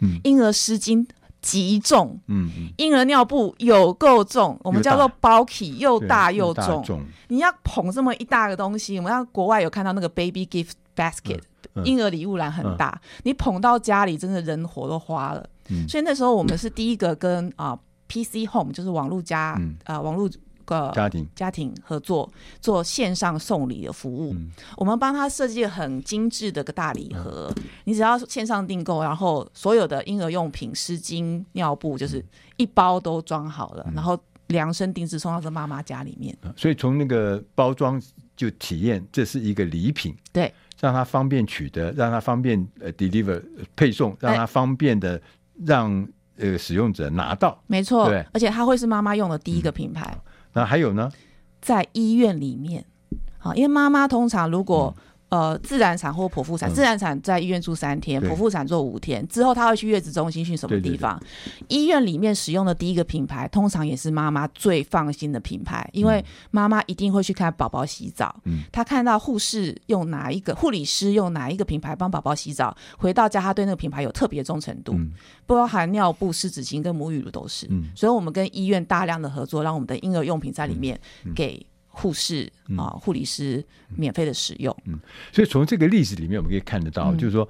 嗯，婴儿湿巾极重，嗯，婴儿尿布有够重，我们叫做 bulky，又大又重。你要捧这么一大个东西，我们要国外有看到那个 baby gift basket，婴儿礼物篮很大，你捧到家里真的人活都花了。所以那时候我们是第一个跟啊。PC Home 就是网络家啊、嗯呃，网络个家庭家庭合作做线上送礼的服务。嗯、我们帮他设计了很精致的个大礼盒，嗯、你只要线上订购，然后所有的婴儿用品、湿巾、尿布，就是一包都装好了，嗯、然后量身定制送到这妈妈家里面。所以从那个包装就体验这是一个礼品，对，让他方便取得，让他方便呃 deliver 配送，让他方便的让。呃，使用者拿到没错，对，而且它会是妈妈用的第一个品牌。嗯、那还有呢？在医院里面，好，因为妈妈通常如果、呃自然产或剖腹产，嗯、自然产在医院住三天，剖腹产做五天之后，他会去月子中心去什么地方？医院里面使用的第一个品牌，通常也是妈妈最放心的品牌，因为妈妈一定会去看宝宝洗澡。嗯，他看到护士用哪一个，护理师用哪一个品牌帮宝宝洗澡，回到家她对那个品牌有特别忠诚度，嗯、包含尿布、湿纸巾跟沐浴乳都是。嗯，所以我们跟医院大量的合作，让我们的婴儿用品在里面给。护士啊，护理师免费的使用。嗯，所以从这个例子里面，我们可以看得到，嗯、就是说，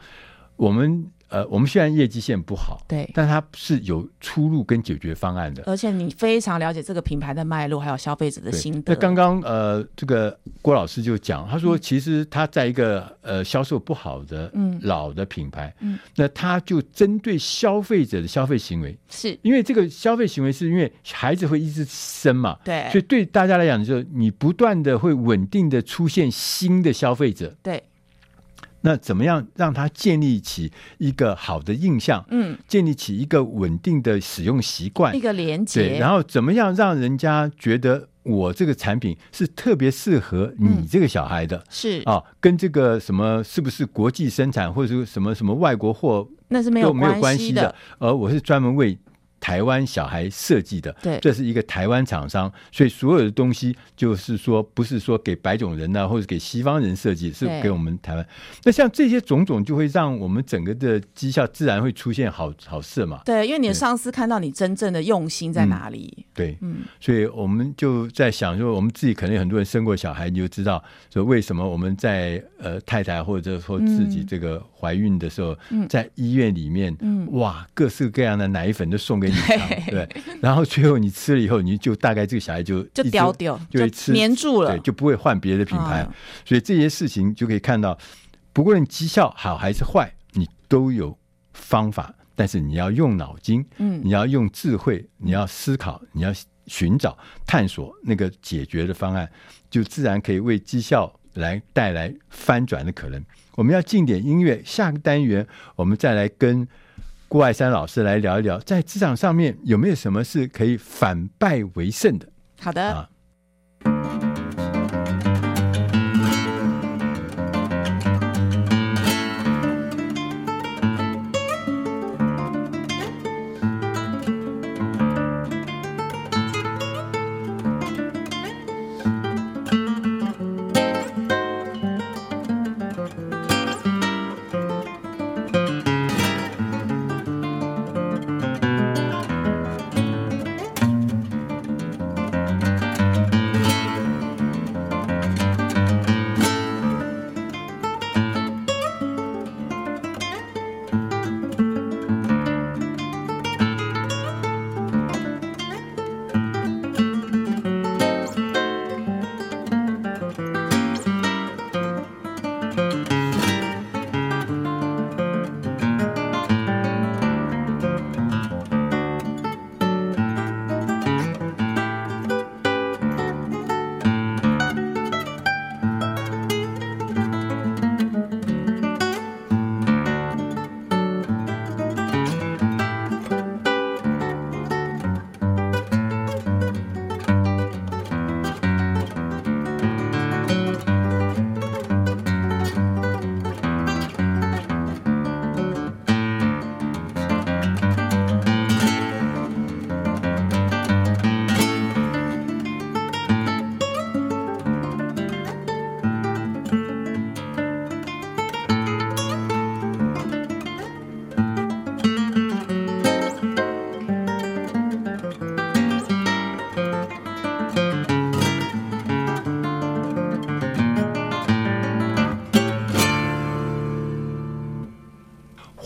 我们呃，我们虽然业绩线不好，对，但它是有出路跟解决方案的。而且你非常了解这个品牌的脉络，还有消费者的心得。那刚刚呃，这个郭老师就讲，他说，其实他在一个、嗯、呃销售不好的嗯老的品牌，嗯，那他就针对消费者的消费行为，是因为这个消费行为是因为孩子会一直生嘛，对，所以对大家来讲，就是你不断的会稳定的出现新的消费者，对。那怎么样让他建立起一个好的印象？嗯，建立起一个稳定的使用习惯，一个连接。对，然后怎么样让人家觉得我这个产品是特别适合你这个小孩的？嗯、是啊，跟这个什么是不是国际生产，或者说什么什么外国货，那是没有没有关系的。而我是专门为。台湾小孩设计的，对，这是一个台湾厂商，所以所有的东西就是说，不是说给白种人呢、啊，或者给西方人设计，是给我们台湾。那像这些种种，就会让我们整个的绩效自然会出现好好事嘛。对，因为你的上司看到你真正的用心在哪里。嗯、对，嗯，所以我们就在想说，我们自己可能有很多人生过小孩，你就知道说为什么我们在呃太太或者说自己这个怀孕的时候，嗯、在医院里面，嗯，哇，各式各样的奶粉都送给你。对，然后最后你吃了以后，你就大概这个小孩就就掉掉，就会吃黏住了，对，就不会换别的品牌。哦、所以这些事情就可以看到，不论绩效好还是坏，你都有方法，但是你要用脑筋，嗯，你要用智慧，你要思考，你要寻找、探索那个解决的方案，就自然可以为绩效来带来翻转的可能。我们要进点音乐，下个单元我们再来跟。郭爱山老师来聊一聊，在职场上面有没有什么是可以反败为胜的？好的。啊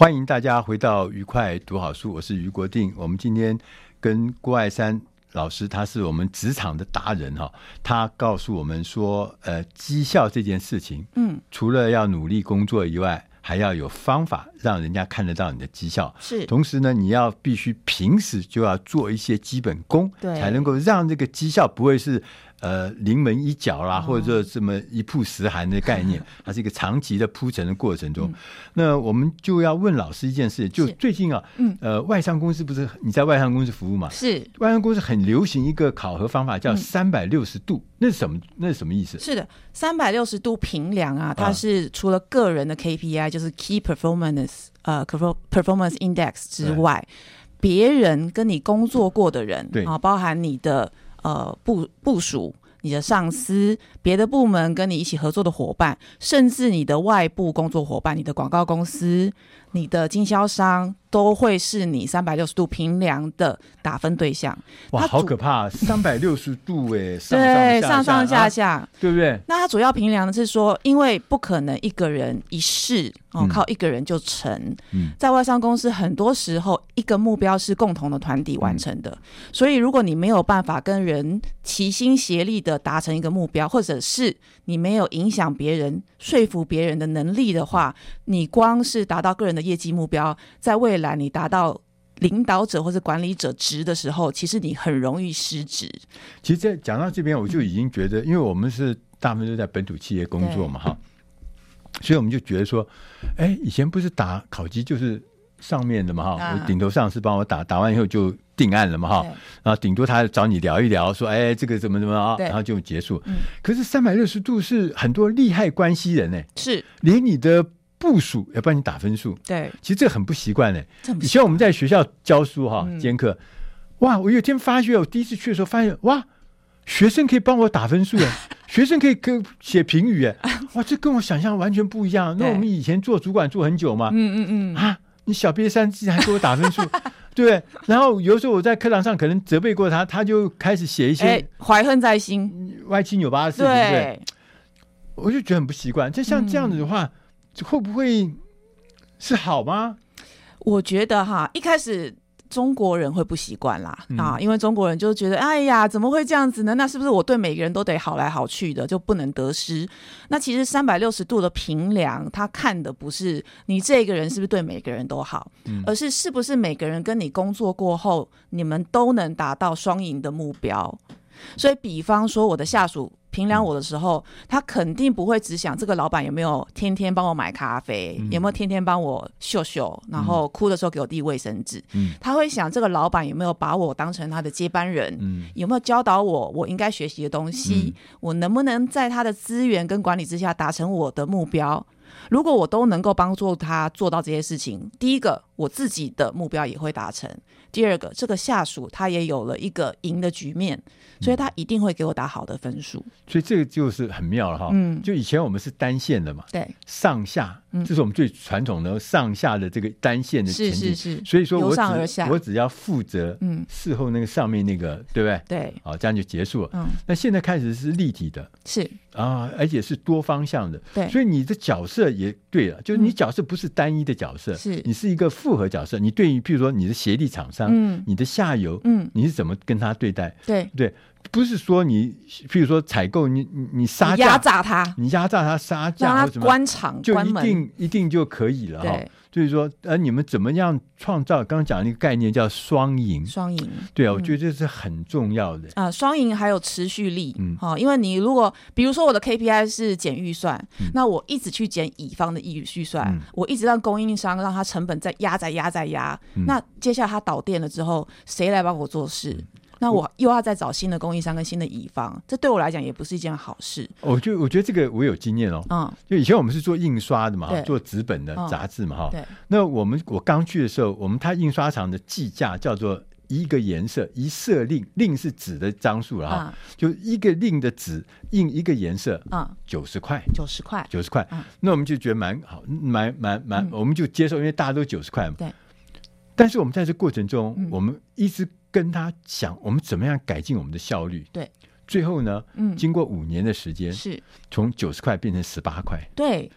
欢迎大家回到愉快读好书，我是于国定。我们今天跟郭爱山老师，他是我们职场的达人哈，他告诉我们说，呃，绩效这件事情，嗯，除了要努力工作以外，还要有方法让人家看得到你的绩效。是，同时呢，你要必须平时就要做一些基本功，对，才能够让这个绩效不会是呃临门一脚啦，或者说这么一曝十寒的概念，<laughs> 它是一个长期的铺陈的过程中。那我们就要问老师一件事，就最近啊，嗯呃，外商公司不是你在外商公司服务嘛？是外商公司很流行一个考核方法，叫三百六十度，那是什么？那是什么意思？是的，三百六十度评量啊，它是除了个人的 KPI，就是 Key Performance 呃 Performance Index 之外，别人跟你工作过的人，对啊，包含你的。呃，部部署、你的上司、别的部门跟你一起合作的伙伴，甚至你的外部工作伙伴、你的广告公司、你的经销商。都会是你三百六十度平量的打分对象。哇，好可怕！<laughs> 三百六十度哎，对，上上下下，啊，对不对？那它主要评量的是说，因为不可能一个人一试哦，靠一个人就成。嗯，在外商公司，很多时候一个目标是共同的团体完成的，嗯，所以如果你没有办法跟人齐心协力的达成一个目标，或者是你没有影响别人、说服别人的能力的话，你光是达到个人的业绩目标，在未来你达到领导者或者管理者职的时候，其实你很容易失职。其实，在讲到这边，我就已经觉得，因为我们是大部分都在本土企业工作嘛，哈，所以我们就觉得说，哎，以前不是打考绩就是上面的嘛，哈，顶头上司帮我打，打完以后就定案了嘛，哈，然后顶多他找你聊一聊，说，哎，这个怎么怎么啊，然后就结束。可是三百六十度是很多利害关系人呢，是。连你的。部署要帮你打分数，对，其实这很不习惯呢。以前我们在学校教书哈，兼课，哇，我有一天发觉，我第一次去的时候发现，哇，学生可以帮我打分数哎，<laughs> 学生可以跟写评语哎，哇，这跟我想象完全不一样。那我们以前做主管做很久嘛，嗯嗯嗯，啊，你小瘪三竟然还给我打分数，<laughs> 对。然后有时候我在课堂上可能责备过他，他就开始写一些怀恨在心、歪七扭八的事情，对。我就觉得很不习惯。就像这样子的话。会不会是好吗？我觉得哈，一开始中国人会不习惯啦、嗯、啊，因为中国人就觉得，哎呀，怎么会这样子呢？那是不是我对每个人都得好来好去的，就不能得失？那其实三百六十度的评量，他看的不是你这个人是不是对每个人都好，嗯、而是是不是每个人跟你工作过后，你们都能达到双赢的目标。所以，比方说我的下属。评量我的时候，他肯定不会只想这个老板有没有天天帮我买咖啡，嗯、有没有天天帮我秀秀，然后哭的时候给我递卫生纸。嗯、他会想这个老板有没有把我当成他的接班人，嗯、有没有教导我我应该学习的东西，嗯、我能不能在他的资源跟管理之下达成我的目标？如果我都能够帮助他做到这些事情，第一个我自己的目标也会达成，第二个这个下属他也有了一个赢的局面。所以他一定会给我打好的分数，嗯，所以这个就是很妙了哈。嗯，就以前我们是单线的嘛，对，上下，这是我们最传统的上下的这个单线的前进。是是是。所以说我只我只要负责，嗯，事后那个上面那个，对不对？对，好，这样就结束了。嗯，那现在开始是立体的，是啊，而且是多方向的。对，所以你的角色也对了，就是你角色不是单一的角色，是你是一个复合角色。你对于譬如说你的协力厂商，嗯，你的下游，嗯，你是怎么跟他对待？对对。不是说你，譬如说采购，你你你杀价，压榨他，你压榨他杀价，或者关厂就一定一定就可以了哈。就是说，呃，你们怎么样创造？刚刚讲那个概念叫双赢，双赢。对啊，我觉得这是很重要的。啊。双赢还有持续力，嗯，好，因为你如果比如说我的 KPI 是减预算，那我一直去减乙方的预预算，我一直让供应商让他成本再压再压再压，那接下来他导电了之后，谁来帮我做事？那我又要再找新的供应商跟新的乙方，这对我来讲也不是一件好事。我就我觉得这个我有经验哦，嗯，就以前我们是做印刷的嘛，做纸本的杂志嘛，哈，对。那我们我刚去的时候，我们它印刷厂的计价叫做一个颜色一色令，令是纸的张数了哈，就一个令的纸印一个颜色，嗯，九十块，九十块，九十块。那我们就觉得蛮好，蛮蛮蛮，我们就接受，因为大家都九十块嘛。对。但是我们在这过程中，我们一直。跟他讲，我们怎么样改进我们的效率？对，最后呢，嗯，经过五年的时间，是从九十块变成十八块。对，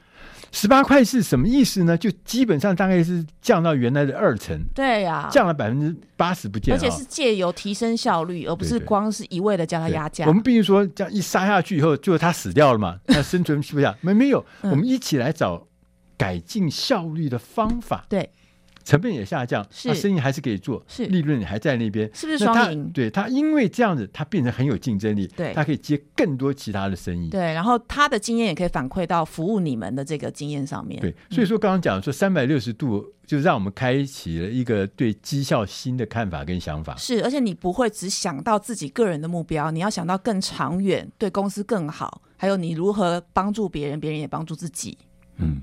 十八块是什么意思呢？就基本上大概是降到原来的二成。对呀，降了百分之八十不见，而且是借由提升效率，而不是光是一味的叫他压价。我们必须说，这样一杀下去以后，最后他死掉了嘛？<laughs> 他生存不下，没没有？我们一起来找改进效率的方法。对。成本也下降，是他生意还是可以做，是利润还在那边，是不是他双赢？对他，因为这样子，他变成很有竞争力，对他可以接更多其他的生意，对，然后他的经验也可以反馈到服务你们的这个经验上面。对，所以说刚刚讲说三百六十度，就让我们开启了一个对绩效新的看法跟想法。是，而且你不会只想到自己个人的目标，你要想到更长远，对公司更好，还有你如何帮助别人，别人也帮助自己。嗯，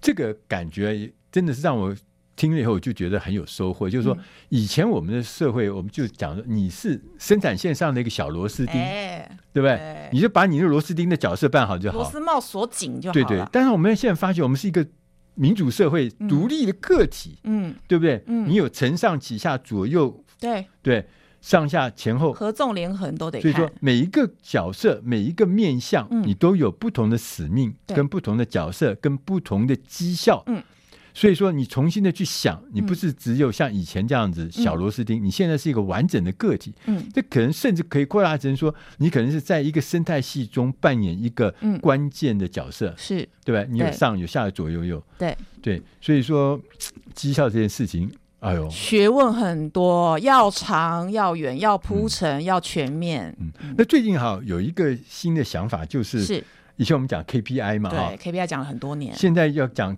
这个感觉真的是让我。听了以后我就觉得很有收获，就是说以前我们的社会，我们就讲说你是生产线上的一个小螺丝钉，哎、对不对？哎、你就把你的螺丝钉的角色办好就好，螺丝帽锁紧就好。对对。但是我们现在发现，我们是一个民主社会，嗯、独立的个体，嗯，对不对？嗯，你有承上启下左右，对对，上下前后合纵连横都得。所以说每一个角色，每一个面向，嗯、你都有不同的使命，跟不同的角色，跟不同的绩效，嗯。所以说，你重新的去想，你不是只有像以前这样子小螺丝钉，嗯、你现在是一个完整的个体。嗯，这可能甚至可以扩大成说，你可能是在一个生态系中扮演一个关键的角色，是、嗯、对吧？你有上有下有左右右，对。对。所以说，绩效这件事情，哎呦，学问很多，要长要远，要铺陈，嗯、要全面。嗯，那最近哈有一个新的想法，就是是。以前我们讲 KPI 嘛，对，KPI 讲了很多年，现在要讲。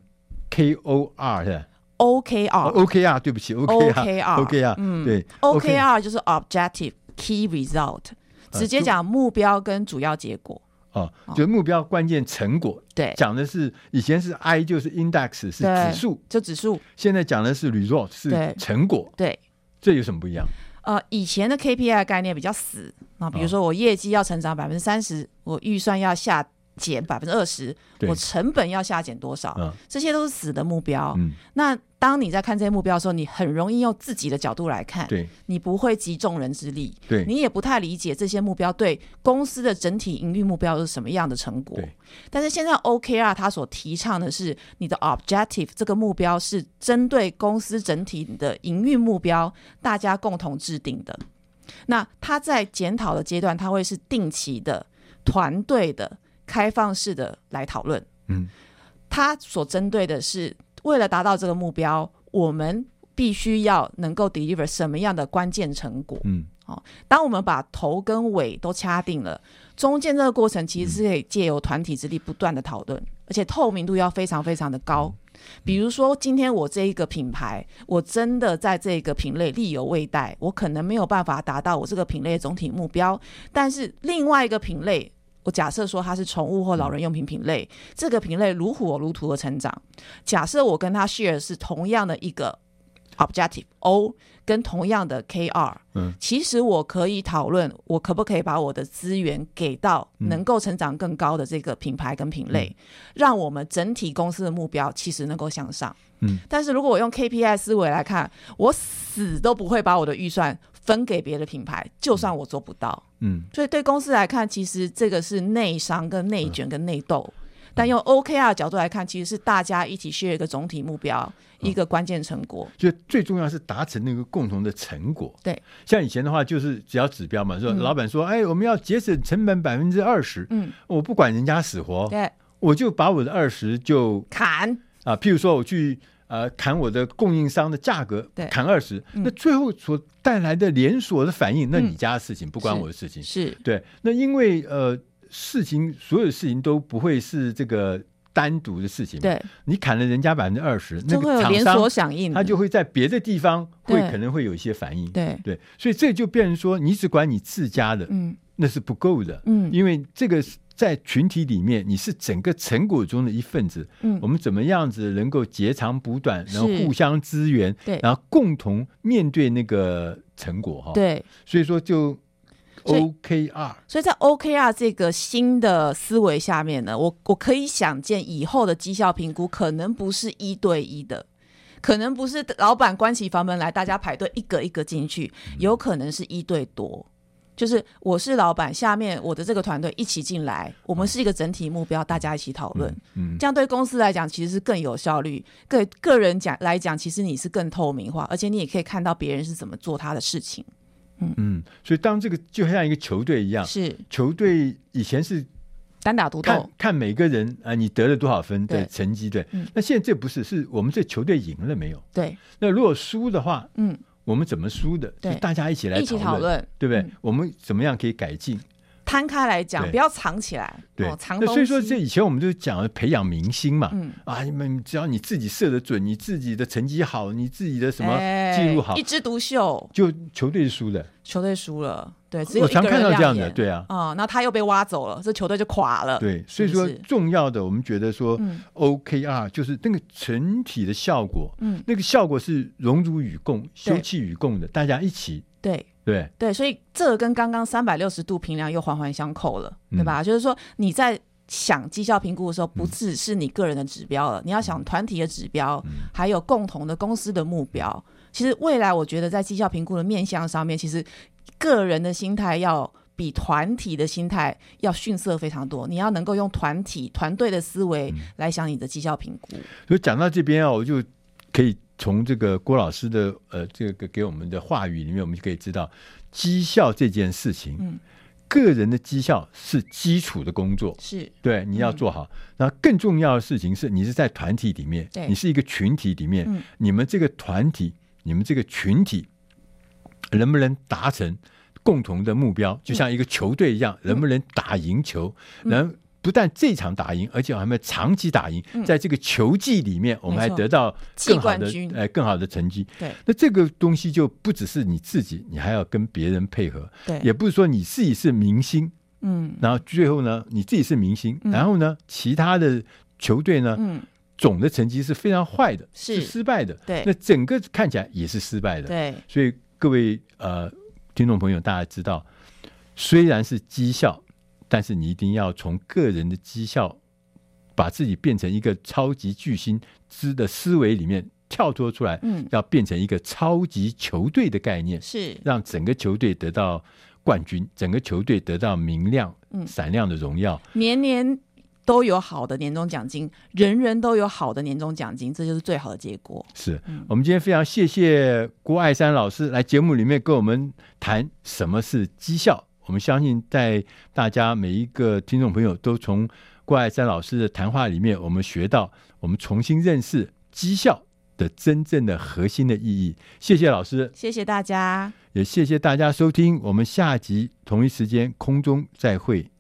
K O R 是 O K R，O K R，对不起，O K R，O K R，嗯，对，O K R 就是 Objective Key Result，直接讲目标跟主要结果。哦，就目标、关键、成果。对，讲的是以前是 I 就是 Index 是指数，就指数。现在讲的是 Result 是成果。对，这有什么不一样？呃，以前的 K P I 概念比较死啊，比如说我业绩要成长百分之三十，我预算要下。减百分之二十，我成本要下减多少？嗯、这些都是死的目标。嗯、那当你在看这些目标的时候，你很容易用自己的角度来看，对你不会集众人之力，对你也不太理解这些目标对公司的整体营运目标是什么样的成果。但是现在 OKR 它所提倡的是，你的 objective 这个目标是针对公司整体的营运目标，大家共同制定的。那他在检讨的阶段，他会是定期的、团队的。开放式的来讨论，嗯，他所针对的是为了达到这个目标，我们必须要能够 deliver 什么样的关键成果，嗯，哦，当我们把头跟尾都掐定了，中间这个过程其实是可以借由团体之力不断的讨论，而且透明度要非常非常的高。比如说，今天我这一个品牌，我真的在这个品类力有未逮，我可能没有办法达到我这个品类的总体目标，但是另外一个品类。我假设说它是宠物或老人用品品类，嗯、这个品类如火如荼的成长。假设我跟他 share 是同样的一个 objective O，跟同样的 KR，嗯，其实我可以讨论，我可不可以把我的资源给到能够成长更高的这个品牌跟品类，嗯、让我们整体公司的目标其实能够向上。嗯，但是如果我用 KPI 思维来看，我死都不会把我的预算。分给别的品牌，就算我做不到，嗯，所以对公司来看，其实这个是内伤、跟内卷、跟内斗。嗯、但用 OKR 的角度来看，其实是大家一起 share 一个总体目标，嗯、一个关键成果。就最重要是达成那个共同的成果。对，像以前的话，就是只要指标嘛，说老板说，嗯、哎，我们要节省成本百分之二十，嗯，我不管人家死活，对，我就把我的二十就砍啊。譬如说，我去。呃，砍我的供应商的价格，砍二十、嗯，那最后所带来的连锁的反应，嗯、那你家的事情不关我的事情，是，是。对。那因为呃，事情所有的事情都不会是这个单独的事情，对，你砍了人家百分之二十，那个厂商响应，他就会在别的地方会可能会有一些反应，对。对，所以这就变成说，你只管你自家的，嗯，那是不够的，嗯，因为这个是。在群体里面，你是整个成果中的一份子。嗯，我们怎么样子能够截长补短，然后互相支援，对，然后共同面对那个成果哈。对，所以说就 OKR。所以在 OKR 这个新的思维下面呢，我我可以想见以后的绩效评估可能不是一对一的，可能不是老板关起房门来，大家排队一个一个进去，有可能是一对多。就是我是老板，下面我的这个团队一起进来，我们是一个整体目标，大家一起讨论。嗯，嗯，这样对公司来讲其实是更有效率，对个人讲来讲，其实你是更透明化，而且你也可以看到别人是怎么做他的事情。嗯。嗯，所以当这个就像一个球队一样，是。球队以前是单打独斗，看看每个人啊，你得了多少分的对。成绩，对。嗯。那现在这不是，是我们这球队赢了没有？对，那如果输的话，嗯，我们怎么输的？就大家一起来讨论，对不对？嗯我们怎么样可以改进？摊开来讲，不要藏起来，对，哦、藏。那所以说，这以前我们就讲培养明星嘛，嗯。啊，你们只要你自己射得准，你自己的成绩好，你自己的什么哎记录好，一枝独秀，就球队是输的。球队输了，对，只有我常看到这样的，对啊，啊、那他又被挖走了，这球队就垮了。对，所以说重要的，我们觉得说嗯，OKR 就是那个整体的效果，嗯，那个效果是荣辱与共、休戚与共的，大家一起，对对，对，所以这个跟刚刚三百六十度评量又环环相扣了，对吧？就是说你在想绩效评估的时候，不只是你个人的指标了，你要想团体的指标，还有共同的公司的目标。其实未来我觉得在绩效评估的面向上面，其实个人的心态要比团体的心态要逊色非常多。你要能够用团体团队的思维来想你的绩效评估。所以讲到这边啊，我就可以从这个郭老师的呃这个给我们的话语里面，我们就可以知道绩效这件事情，嗯，个人的绩效是基础的工作，是。对，你要做好。然后更重要的事情是你是在团体里面对，你是一个群体里面嗯，你们这个团体，你们这个群体能不能达成共同的目标？就像一个球队一样，能不能打赢球？能不但这场打赢，而且还要长期打赢，在这个球季里面，我们还得到更好的更好的成绩。对。那这个东西就不只是你自己，你还要跟别人配合，对，也不是说你自己是明星，嗯。然后最后呢，你自己是明星，然后呢，其他的球队呢，嗯，总的成绩是非常坏的，是。失败的，对。那整个看起来也是失败的，对，所以各位呃听众朋友，大家知道，虽然是绩效，但是你一定要从个人的绩效，把自己变成一个超级巨星之的思维里面跳脱出来，嗯要变成一个超级球队的概念，是让整个球队得到冠军，整个球队得到明亮、嗯闪亮的荣耀。年年都有好的年终奖金，人人都有好的年终奖金，这就是最好的结果。是我们今天非常谢谢郭爱山老师来节目里面跟我们谈什么是绩效。我们相信在大家每一个听众朋友都从郭爱山老师的谈话里面，我们学到我们重新认识绩效的真正的核心的意义。谢谢老师，谢谢大家。也谢谢大家收听。我们下集同一时间空中再会。